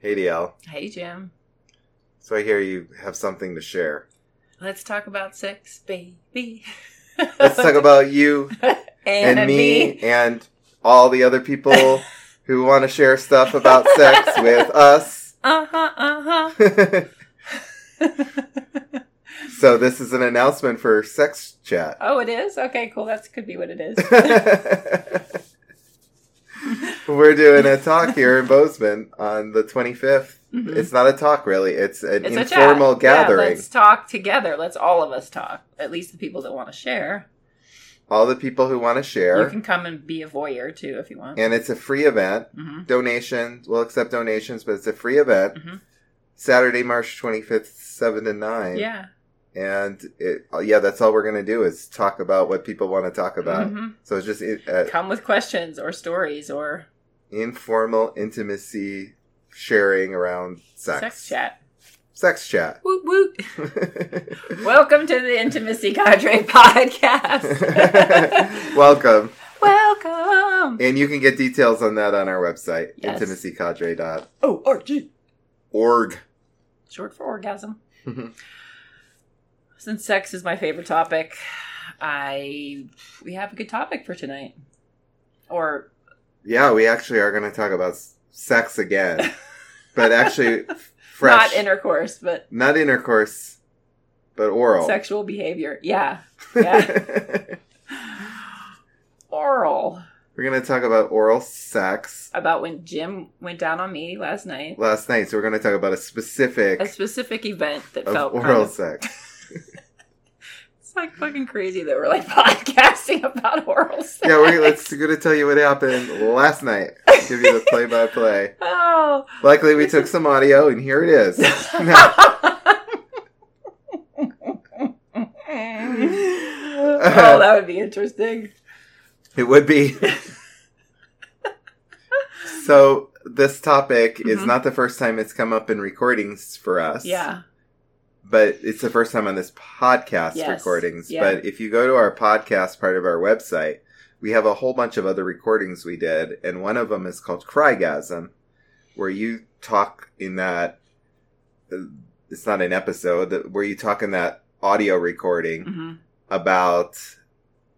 Hey, DL. Hey, Jim. So I hear you have something to share. Let's talk about sex, baby. Let's talk about you and, me and all the other people who want to share stuff about sex with us. Uh huh. Uh huh. so this is an announcement for sex chat. oh, it is. Okay, cool. That could be what it is. We're doing a talk here in Bozeman on the 25th. Mhm. It's not a talk, really. It's an It's informal Yeah, gathering. let's talk together. Let's all of us talk. At least the people that want to share. All the people who want to share. You can come and be a voyeur too if you want. And it's a free event. hmm Donations, we'll accept donations, but it's a free event. Mhm. Saturday, March 25th, 7 to 9. Yeah. And it, uh, yeah, that's all we're going to do is talk about what people want to talk about. Mhm. So it's just uh, Come with questions or stories or informal intimacy sharing around sex. sex chat. Sex chat. Woot woot. Welcome to the Intimacy Cadre podcast. Welcome. Welcome. And you can get details on that on our website, Yes. intimacycadre.org. Oh, RG. Short for orgasm. Since sex is my favorite topic, I we have a good topic for tonight. Or yeah, we actually are going to talk about sex again, but actually fresh. not intercourse, but Not intercourse, but oral. sexual behavior. Yeah. Yeah. Oral. We're going to talk about oral sex About when Jim went down on me last night. last night. So we're going to talk about a specific A specific event that felt kind oral of- sex. Like fucking crazy that we're like podcasting about oral sex. yeah, we're let's going to tell you what happened last night. Give you the play by play. Oh. Luckily, we took some audio, and here it is. oh, that would be interesting. It would be. so, this topic is Mhm. not the first time it's come up in recordings for us. Yeah. But it's the first time on this podcast Yes. recordings. Yeah. But if you go to our podcast part of our website, we have a whole bunch of other recordings we did. And one of them is called Crygasm, where you talk in that. uh, It's not an episode, where you talk in that audio recording hmm about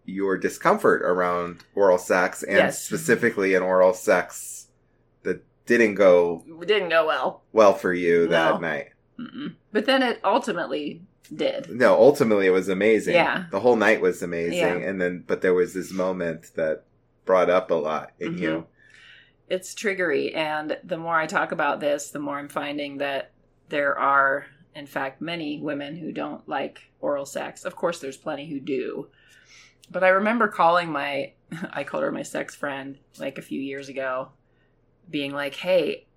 your discomfort around oral sex and Yes. specifically an oral sex that didn't go didn't go well. well for you No. that night. Mm-mm. But then it ultimately did. No, ultimately it was amazing. Yeah. The whole night was amazing Yeah. and then but there was this moment that brought up a lot in Mhm. you. It's triggery. And the more I talk about this, the more I'm finding that there are, in fact, many women who don't like oral sex. Of course, there's plenty who do. But I remember calling my, I called her my sex friend like a few years ago, being like, hey,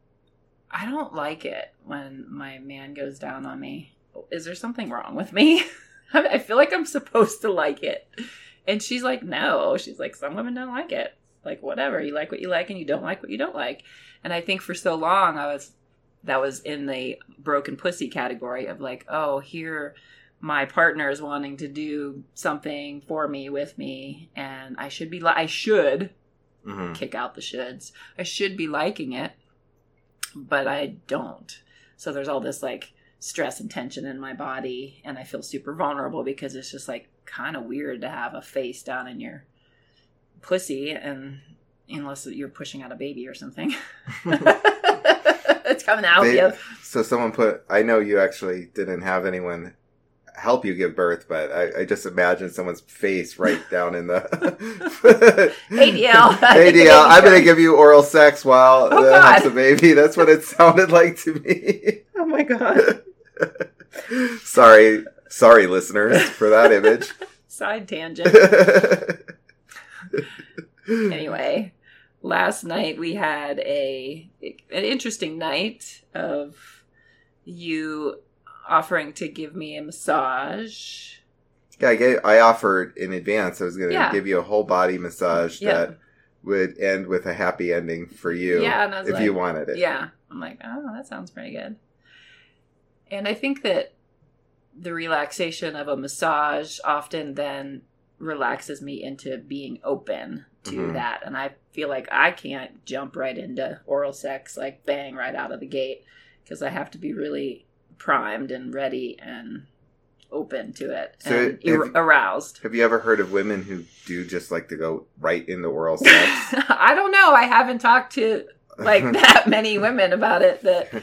I don't like it when my man goes down on me. Is there something wrong with me? I feel like I'm supposed to like it. And she's like, no. She's like, some women don't like it. Like, whatever. You like what you like and you don't like what you don't like. And I think for so long, I was, that was in the broken pussy category of like, oh, here my partner is wanting to do something for me with me and I should be li- I should hmm kick out the shoulds. I should be liking it, but I don't. So there's all this like stress and tension in my body, and I feel super vulnerable because it's just like kind of weird to have a face down in your pussy, and unless you're pushing out a baby or something, it's coming out. They- yeah. So someone put I know you actually didn't have anyone help you give birth, but I, I just imagine someone's face right down in the ADL. ADL. I'm gonna give you oral sex while Oh, uh, has a baby. That's what it sounded like to me. Oh my god. sorry, sorry, listeners, for that image. Side tangent. anyway, last night we had a an interesting night of you offering to give me a massage. Yeah, I, gave, I offered in advance. I was going to Yeah. give you a whole body massage Yeah. that would end with a happy ending for you Yeah, and I was if like, you wanted it. Yeah. I'm like, oh, that sounds pretty good. And I think that the relaxation of a massage often then relaxes me into being open to Mhm. that. And I feel like I can't jump right into oral sex, like bang right out of the gate, because I have to be really primed and ready and open to it So and ar- aroused. Have you ever heard of women who do just like to go right into oral sex? I don't know. I haven't talked to like that many women about it that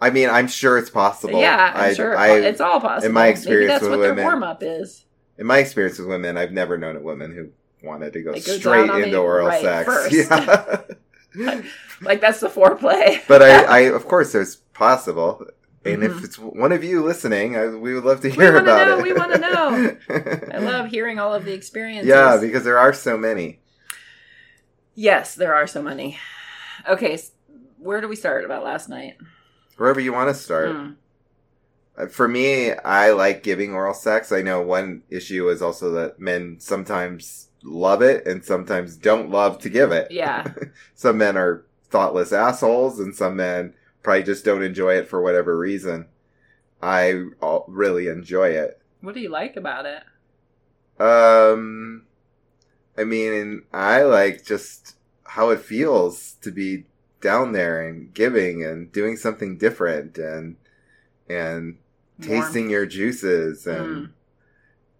I mean, I'm sure it's possible. yeah i'm I, sure I, it's all possible In my maybe experience that's with what women- their warm-up is in my experience with women, I've never known a woman who wanted to go Like, straight into the oral right sex. first. Yeah. like that's the foreplay but I, I, of course, there's possible. And Mhm. if it's one of you listening, I, we would love to hear about know, it. we wanna know. i love hearing all of the experiences Yeah, because there are so many. yes there are so many okay where do we start about last night Wherever you want to start. Uh, For me, I like giving oral sex. I know one issue is also that men sometimes love it and sometimes don't love to give it. yeah Some men are thoughtless assholes and some men probably just don't enjoy it for whatever reason. I really enjoy it. what do you like about it Um, I mean, I like just how it feels to be down there and giving and doing something different and and Warm. tasting your juices and Mm.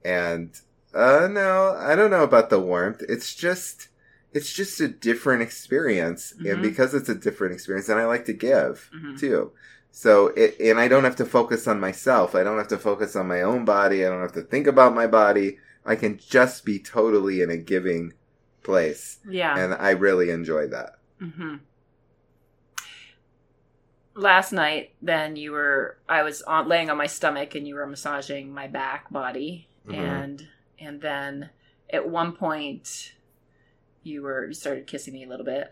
and uh no, I don't know about the warmth. It's just it's just a different experience Mhm. and because it's a different experience and I like to give Mhm. too. So it and I don't have to focus on myself. I don't have to focus on my own body. I don't have to think about my body. I can just be totally in a giving place. yeah And I really enjoy that. mm-hmm. Last night, then you were I was on, laying on my stomach and you were massaging my back body, Mhm. and and then at one point you were you started kissing me a little bit.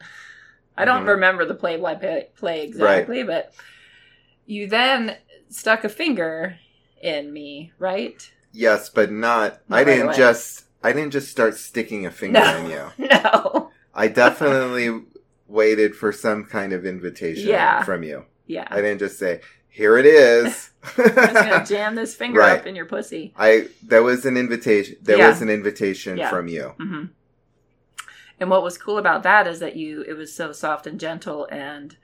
I don't Mhm. remember the play by play, play exactly, but you then stuck a finger in me, right? Yes, but not, Not I didn't away. just I didn't just start sticking a finger No. in you. No. I definitely waited for some kind of invitation Yeah. from you. Yeah. I didn't just say, "Here it is." I'm gonna jam this finger Right. up in your pussy. I there was an invitation. There Yeah. was an invitation Yeah. from you. hmm And what was cool about that is that you it was so soft and gentle and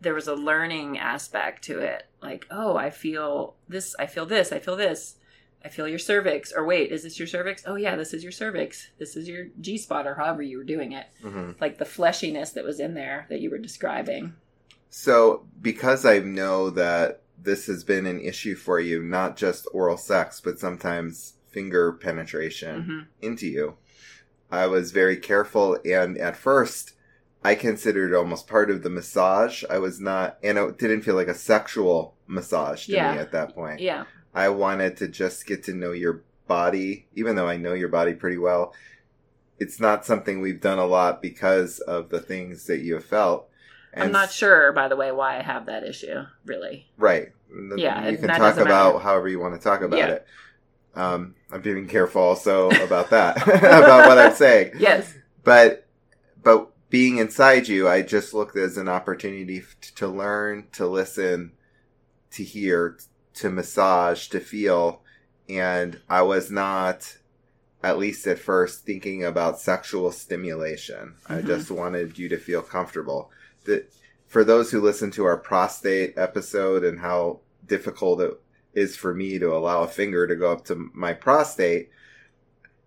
there was a learning aspect to it. Like, oh, I feel this, I feel this, I feel this. I feel your cervix. Or wait, is this your cervix? Oh yeah, this is your cervix. This is your G spot or however you were doing it. hmm Like the fleshiness that was in there that you were describing. So, because I know that this has been an issue for you, not just oral sex, but sometimes finger penetration hmm into you, I was very careful. And at first, I considered it almost part of the massage. I was not, and it didn't feel like a sexual massage to Yeah. me at that point. Yeah. I wanted to just get to know your body, even though I know your body pretty well. It's not something we've done a lot because of the things that you have felt. I'm not sure, by the way, why I have that issue, really. Right. Yeah, You and can talk about matter. however you want to talk about Yeah. it. Um, I'm being careful also about that, about what I'm saying. Yes. But, but being inside you, I just looked as an opportunity f- to learn, to listen, to hear, to massage, to feel. And I was not, at least at first, thinking about sexual stimulation. I Mhm. just wanted you to feel comfortable. That for those who listen to our prostate episode and how difficult it is for me to allow a finger to go up to my prostate,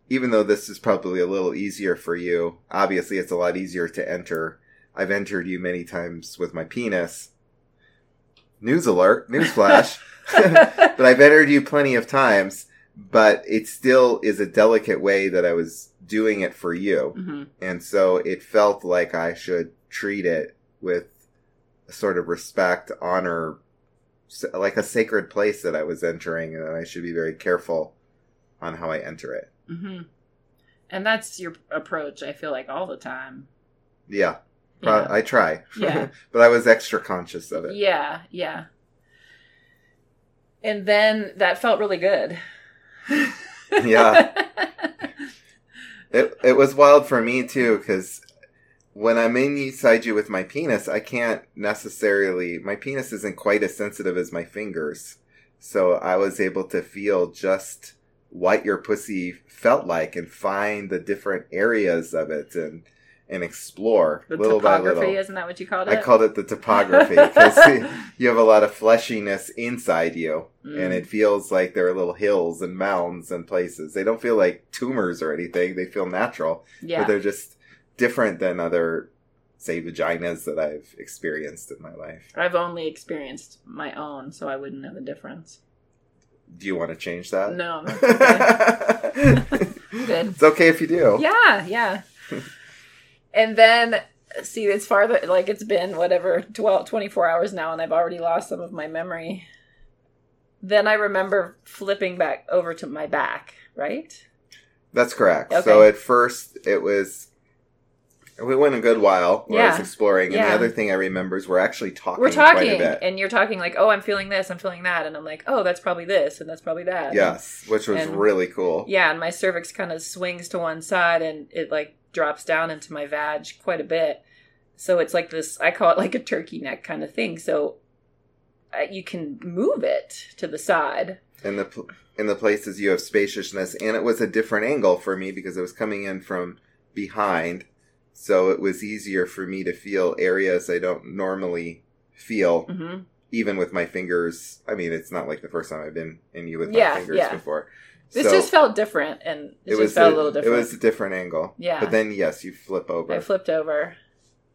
even though this is probably a little easier for you, obviously it's a lot easier to enter. I've entered you many times with my penis. News alert, newsflash. but I've entered you plenty of times, but it still is a delicate way that I was doing it for you. hmm And so it felt like I should treat it with a sort of respect, honor, like a sacred place that I was entering, and I should be very careful on how I enter it. hmm And that's your approach, I feel like, all the time. Yeah, pro- Yeah. I try. Yeah. but I was extra conscious of it. Yeah, yeah. And then that felt really good. Yeah. It it was wild for me too because when I'm inside you with my penis, I can't necessarily. My penis isn't quite as sensitive as my fingers, so I was able to feel just what your pussy felt like and find the different areas of it and and explore The little by topography, little. isn't that what you called it? I called it the topography because you have a lot of fleshiness inside you, Mm. and it feels like there are little hills and mounds and places. They don't feel like tumors or anything; they feel natural, yeah. but they're just different than other, say, vaginas that I've experienced in my life. I've only experienced my own, so I wouldn't know the difference. Do you want to change that? No. okay. Good. It's okay if you do. yeah, yeah. and then see it's farther like it's been whatever 12 24 hours now and I've already lost some of my memory. Then I remember flipping back over to my back, right? That's correct. Okay. So at first it was we went a good while where I was Yeah. exploring, and Yeah. the other thing I remember is we're actually talking. We're talking and you're talking like, "Oh, I'm feeling this, I'm feeling that." And I'm like, "Oh, that's probably this and that's probably that." Yes, which was And- really cool. Yeah, and my cervix kind of swings to one side and it like drops down into my vag quite a bit. So it's like this, I call it like a turkey neck kind of thing. So uh, you can move it to the side. In the pl- in the places you have spaciousness, and it was a different angle for me because it was coming in from behind, so it was easier for me to feel areas I don't normally feel, hmm even with my fingers. I mean, it's not like the first time I've been in you with Yeah, my fingers yeah. before. This So- just felt different and it, it just was felt a, a little different. It was a different angle. Yeah. But then yes, you flip over. I flipped over.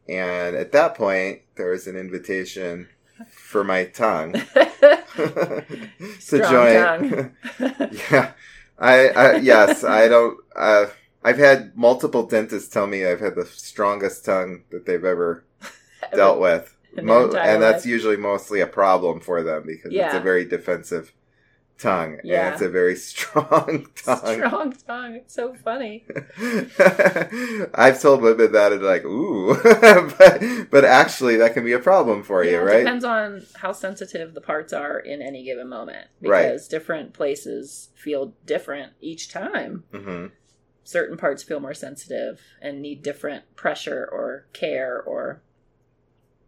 and at that point there was an invitation for my tongue to join. tongue. yeah. I, I yes, I don't uh I've had multiple dentists tell me I've had the strongest tongue that they've ever dealt with. Mo- and that's life. usually mostly a problem for them because it's a very defensive tongue Yeah. and it's a very strong tongue. Strong tongue. It's so funny. I've told women that and like, ooh, but but actually that can be a problem for you, Yeah, right? It depends on how sensitive the parts are in any given moment. Right. Because different places feel different each time. hmm Certain parts feel more sensitive and need different pressure or care or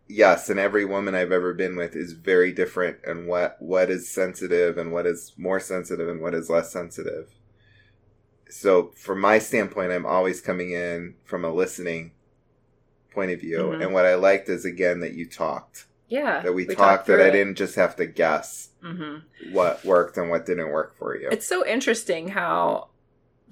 Yes, and every woman I've ever been with is very different, and what what is sensitive and what is more sensitive and what is less sensitive. So, from my standpoint, I'm always coming in from a listening point of view, Mhm. and what I liked is again that you talked, yeah. that we, talked, that I didn't just have to guess hmm what worked and what didn't work for you. It's so interesting how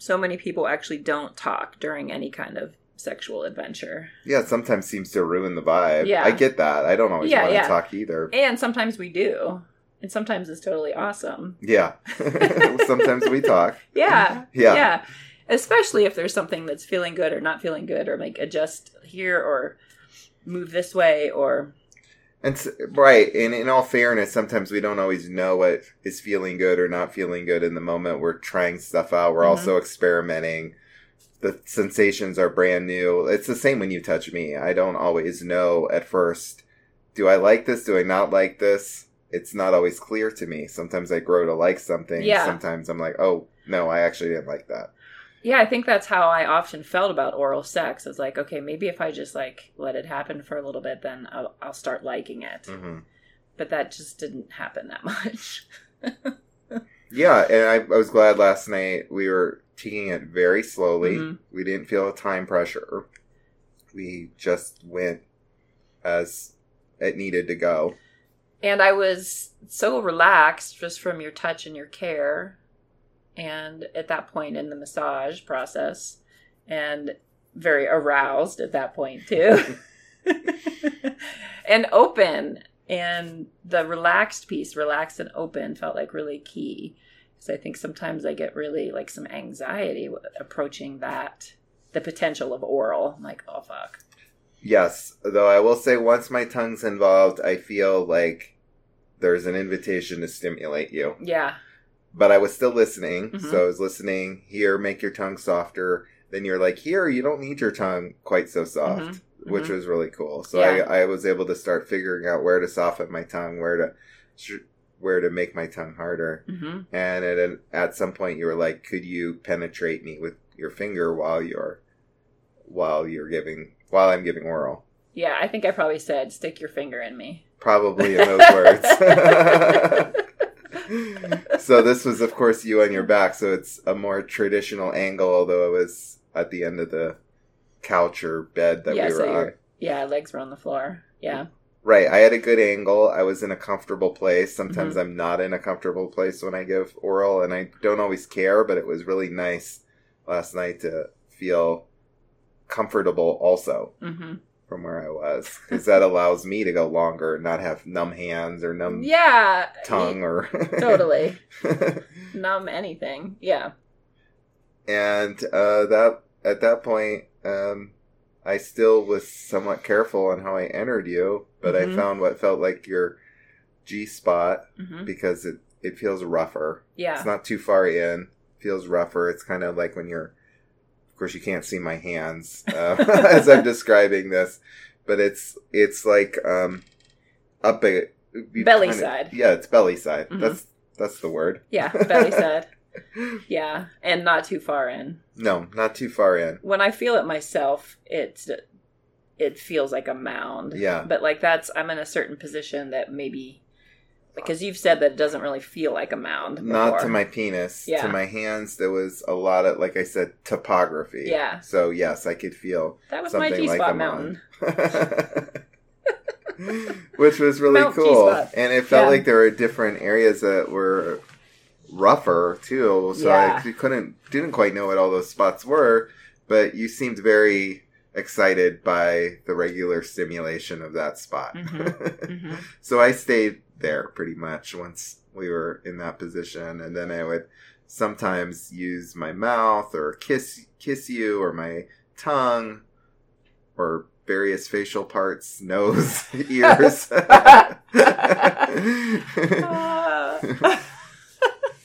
so many people actually don't talk during any kind of sexual adventure. yeah, it sometimes seems to ruin the vibe. Yeah. I get that. I don't always Yeah, want yeah. to talk either. And sometimes we do. And sometimes it's totally awesome. Yeah, sometimes we talk. Yeah. Yeah. Yeah. Especially if there's something that's feeling good or not feeling good or like adjust here or move this way or And right, and in all fairness, sometimes we don't always know what is feeling good or not feeling good in the moment. We're trying stuff out. We're Mhm. also experimenting. The sensations are brand new. It's the same when you touch me. I don't always know at first. Do I like this? Do I not like this? It's not always clear to me. Sometimes I grow to like something. Yeah. Sometimes I'm like, oh no, I actually didn't like that. Yeah, I think that's how I often felt about oral sex. It's like, okay, maybe if I just like let it happen for a little bit, then I'll, I'll start liking it. hmm But that just didn't happen that much. Yeah, and I, I was glad last night we were taking it very slowly. Mhm. We didn't feel a time pressure. We just went as it needed to go. and I was so relaxed just from your touch and your care. And at that point in the massage process, and very aroused at that point too. and open. And the relaxed piece, relaxed and open, felt like really key. Because I think sometimes I get really like some anxiety with approaching that, the potential of oral. I'm like, oh fuck. Yes, though I will say once my tongue's involved, I feel like there's an invitation to stimulate you. Yeah. But I was still listening, Mhm. so I was listening. Here, make your tongue softer. Then you're like, here, you don't need your tongue quite so soft. Mhm. which Mhm. was really cool. So Yeah. I, I was able to start figuring out where to soften my tongue, where to sh- where to make my tongue harder. hmm And at an, at some point, you were like, "Could you penetrate me with your finger while you're while you're giving while I'm giving oral?" Yeah, I think I probably said, stick your finger in me. Probably in those words. so this was, of course, you on your back. So it's a more traditional angle, although it was at the end of the couch or bed that yeah, we so were on. yeah legs were on the floor. Yeah. Right. I had a good angle. I was in a comfortable place. Sometimes Mm-hmm. I'm not in a comfortable place when I give oral, and I don't always care, but it was really nice last night to feel comfortable also hmm from where I was. Because that allows me to go longer and not have numb hands or numb Yeah. tongue or. Totally. Numb anything. Yeah. and uh, that at that point, um, I still was somewhat careful on how I entered you, but Mhm. I found what felt like your G spot hmm because it it feels rougher. Yeah. It's not too far in. Feels rougher. It's kind of like when you're. Course, you can't see my hands uh, as I'm describing this, but it's it's like um up a Belly kinda- side. Yeah, it's belly side. Mhm. That's that's the word. Yeah. Belly side. Yeah. And not too far in. No, not too far in. When I feel it myself, it's it feels like a mound. Yeah. But like that's I'm in a certain position that maybe because you've said that it doesn't really feel like a mound. Not to my penis. Yeah. To my hands, there was a lot of, like I said, topography. Yeah. So yes, I could feel That was my something G like spot a mountain. which was really Mount cool G-spot. and it felt Yeah. like there were different areas that were rougher too so Yeah. i couldn't didn't quite know what all those spots were but you seemed very excited by the regular stimulation of that spot Mhm. hmm so i stayed there pretty much once we were in that position and then i would sometimes use my mouth or kiss kiss you or my tongue or various facial parts nose ears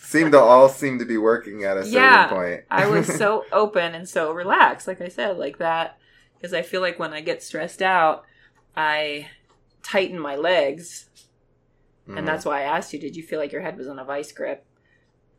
seem to all seem to be working at a certain Yeah. point I was so open and so relaxed, like I said, like that. Because I feel like when I get stressed out, I tighten my legs. Mhm. And that's why I asked you, did you feel like your head was in a vice grip?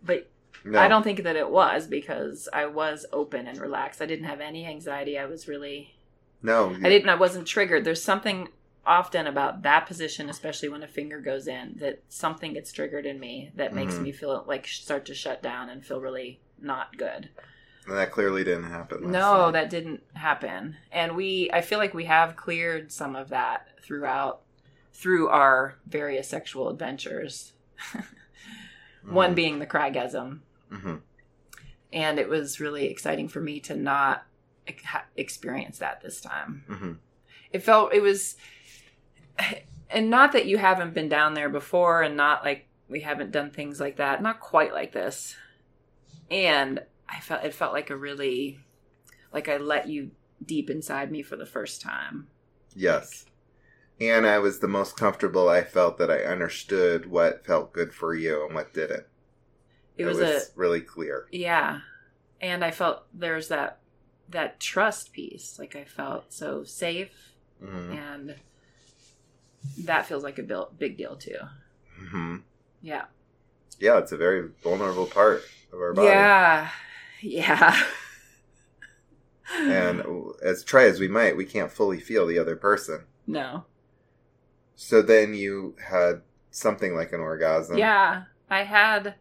But No. I don't think that it was because I was open and relaxed. I didn't have any anxiety. I was really, no I didn't, I wasn't triggered. There's something often about that position, especially when a finger goes in, that something gets triggered in me that makes Mhm. me feel like start to shut down and feel really not good. that clearly didn't happen last No, night. that didn't happen. And we I feel like we have cleared some of that throughout through our various sexual adventures. One being the crygasm. Mhm. And it was really exciting for me to not experience that this time. Mhm. It felt it was and not that you haven't been down there before and not like we haven't done things like that. Not quite like this. And I felt it felt like a really like I let you deep inside me for the first time. yes and i was the most comfortable i felt that i understood what felt good for you and what didn't It was, a really clear yeah. And I felt there's that that trust piece. Like I felt so safe hmm and that feels like a big deal too. hmm Yeah. yeah it's a very vulnerable part of our body Yeah. Yeah. and as try as we might we can't fully feel the other person no. So then you had something like an orgasm Yeah, I had.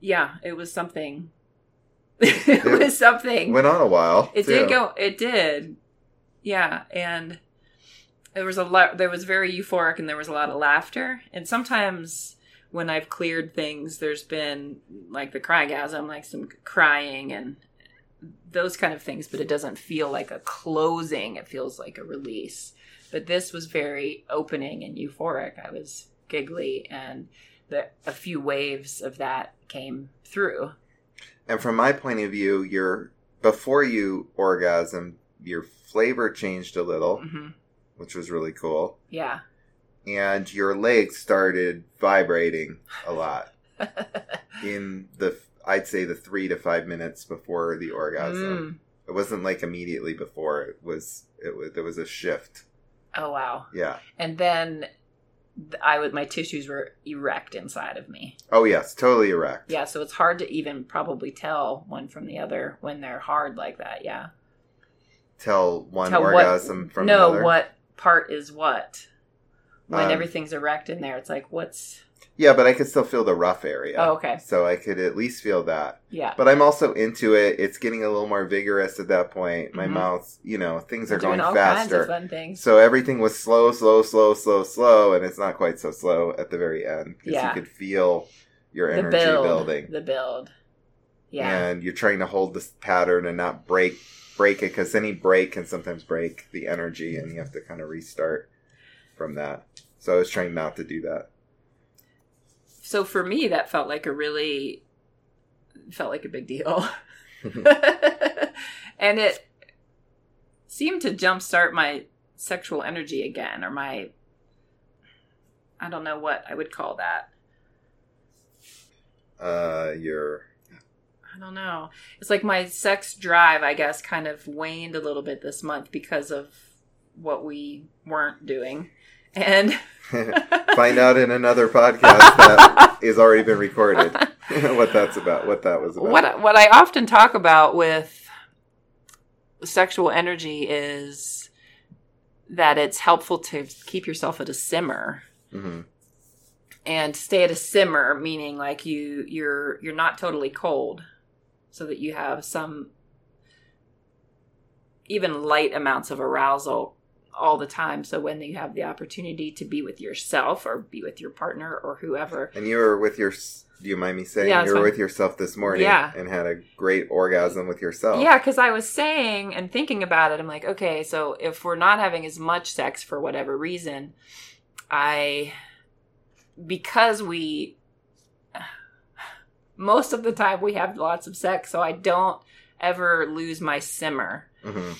Yeah, it was something. it was something. went on a while it too. did go. It did. Yeah, and there was a lot. There was very euphoric, and there was a lot of laughter. And sometimes when I've cleared things, there's been like the crygasm, like some crying and those kind of things. But it doesn't feel like a closing. It feels like a release. But this was very opening and euphoric. I was giggly, and the, a few waves of that came through. and from my point of view your before you orgasm your flavor changed a little hmm which was really cool Yeah. and your legs started vibrating a lot in the i'd say the three to five minutes before the orgasm Mm. it wasn't like immediately before it was it was there was a shift Oh wow. yeah And then I would my tissues were erect inside of me. oh yes totally erect Yeah, so it's hard to even probably tell one from the other when they're hard like that. Yeah. tell one Tell orgasm what, from no, another what part is what. when Um, everything's erect in there, it's like, what's? Yeah, but I could still feel the rough area. Oh, okay, So I could at least feel that. yeah. But I'm also into it. It's getting a little more vigorous at that point. My Mhm. mouth, you know, things are We're doing going faster. fun things. So everything was slow, slow, slow, slow, slow, and it's not quite so slow at the very end because Yeah. you could feel your the energy build, building, the build. Yeah, and you're trying to hold this pattern and not break break it because any break can sometimes break the energy, and you have to kind of restart from that. So I was trying not to do that. So for me, that felt like a really felt like a big deal, and it seemed to jumpstart my sexual energy again, or my I don't know what I would call that. Uh, your I don't know. It's like my sex drive, I guess, kind of waned a little bit this month because of what we weren't doing. And find out in another podcast that is already been recorded what that's about. What that was about. what what I often talk about with sexual energy is that it's helpful to keep yourself at a simmer hmm and stay at a simmer meaning like you you're you're not totally cold so that you have some even light amounts of arousal all the time so when you have the opportunity to be with yourself or be with your partner or whoever And you were with your. Do you mind me saying Yeah, you were fine. with yourself this morning? Yeah. and had a great orgasm with yourself. Yeah, because I was saying and thinking about it, I'm like, okay, so if we're not having as much sex for whatever reason, I, because we, most of the time we have lots of sex, so I don't ever lose my simmer. hmm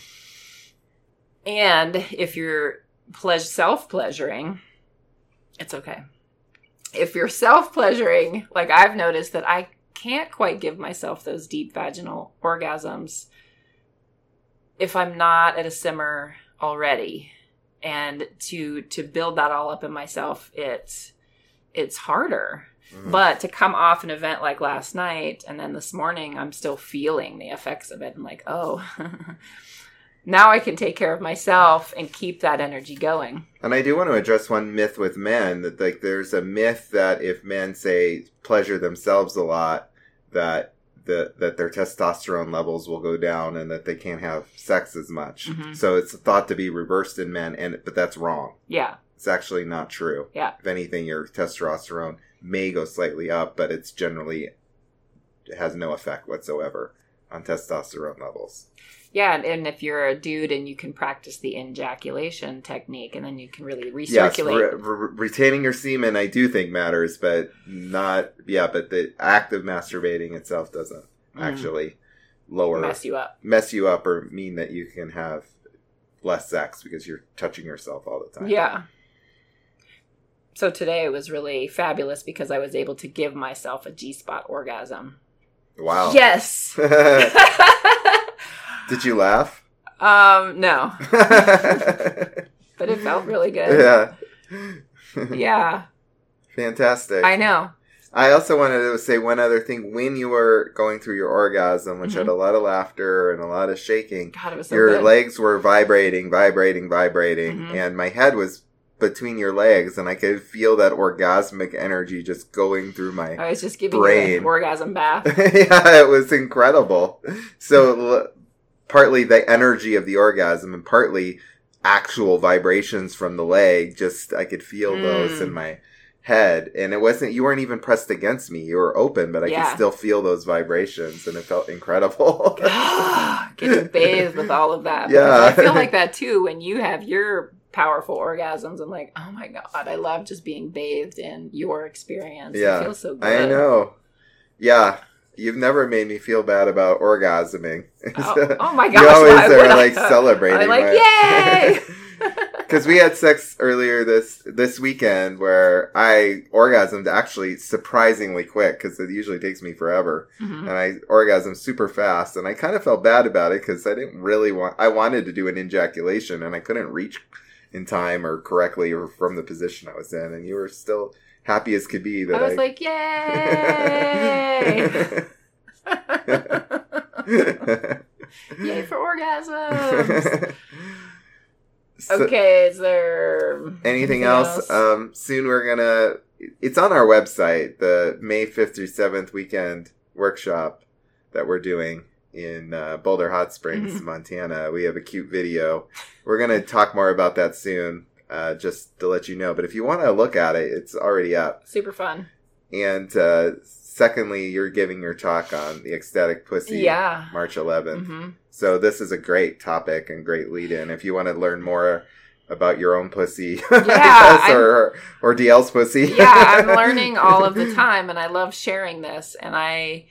And if you're ple- self pleasuring, it's okay. If you're self pleasuring, like I've noticed that I can't quite give myself those deep vaginal orgasms if I'm not at a simmer already. And to to build that all up in myself, it's it's harder. Mhm. But to come off an event like last night and then this morning, I'm still feeling the effects of it. I'm like, oh, now I can take care of myself and keep that energy going. And I do want to address one myth with men that like there's a myth that if men say pleasure themselves a lot, that the that their testosterone levels will go down and that they can't have sex as much. Mhm. So it's thought to be reversed in men, and but that's wrong. Yeah. It's actually not true. Yeah. If anything, your testosterone may go slightly up, but it's generally it has no effect whatsoever on testosterone levels. Yeah. And, if you're a dude and you can practice the ejaculation technique and then you can really Yes, recirculate. re- re- retaining your semen, I do think matters, but not. Yeah, but the act of masturbating itself doesn't Mm. actually lower mess you up. mess you up or mean that you can have less sex because you're touching yourself all the time. Yeah. So today it was really fabulous because I was able to give myself a G spot orgasm. Wow. Yes. Did you laugh? um, no, but it felt really good. yeah. Yeah, Fantastic. I know. I also wanted to say one other thing. When you were going through your orgasm, which Mm-hmm. had a lot of laughter and a lot of shaking, God, so your good. legs were vibrating, vibrating, vibrating, Mhm. and my head was between your legs, and I could feel that orgasmic energy just going through my. I was just giving brain. you an orgasm bath. yeah, it was incredible. So partly the energy of the orgasm, and partly actual vibrations from the leg. Just I could feel those Mm. in my head, and it wasn't. You weren't even pressed against me. You were open, but I Yeah. could still feel those vibrations, and it felt incredible. Getting bathed with all of that. Yeah. I feel like that too when you have your powerful orgasms. I'm like, oh my god, I love just being bathed in your experience. Yeah, it feels so good. I know. Yeah. You've never made me feel bad about orgasming. Oh, oh my you gosh, always why would are I? like celebrating. I'm like, yay! Because we had sex earlier this this weekend where I orgasmed actually surprisingly quick because it usually takes me forever, Mhm. and I orgasmed super fast, and I kind of felt bad about it because I didn't really want. I wanted to do an ejaculation, and I couldn't reach in time or correctly or from the position I was in, and you were still happy as could be that I was like, yay! Yay for orgasms! So- okay, is there Anything else? Um, soon we're gonna. It's on our website. The May fifth through seventh weekend workshop that we're doing in uh, Boulder Hot Springs, Mhm. Montana. We have a cute video. We're gonna talk more about that soon. Uh, just to let you know. But if you want to look at it, it's already up. Super fun. And uh, secondly, you're giving your talk on the ecstatic pussy. Yeah. March 11th. hmm So this is a great topic and great lead in. If you want to learn more about your own pussy, Yeah, guess, or or DL's pussy. yeah, I'm learning all of the time, and I love sharing this. And I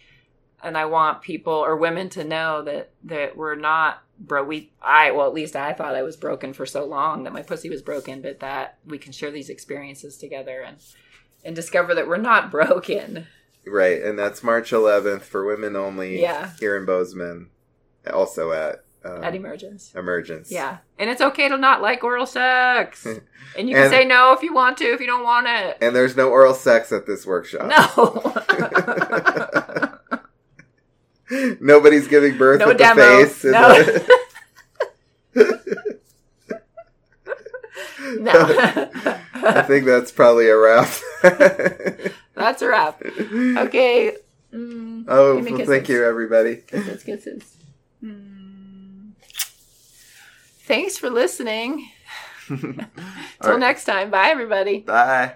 and I want people or women to know that that we're not bro. We I well at least I thought I was broken for so long that my pussy was broken, but that we can share these experiences together and and discover that we're not broken. Right, and that's March 11th for women only. Yeah. Here in Bozeman, also at um, At Emergence. Emergence. Yeah, and it's okay to not like oral sex, and you can And- say no if you want to, if you don't want it. And there's no oral sex at this workshop. No. Nobody's giving birth No with demo. the face. No. no. I think that's probably a wrap. That's a wrap. Okay. Mm, Oh, well, thank you, everybody. Kisses, kisses. Mm. Thanks for listening. Till right. next time. Bye, everybody. Bye.